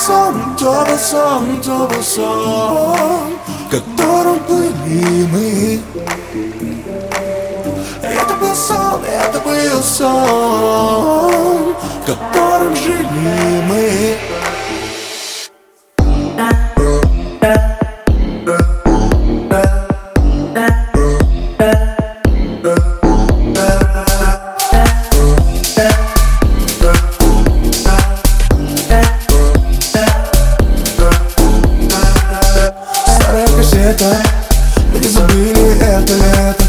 сон, тот сон, тот сон, которым были мы. Это был сон, это был сон, которым жили мы. Yeah. все это Мы не забыли это лет.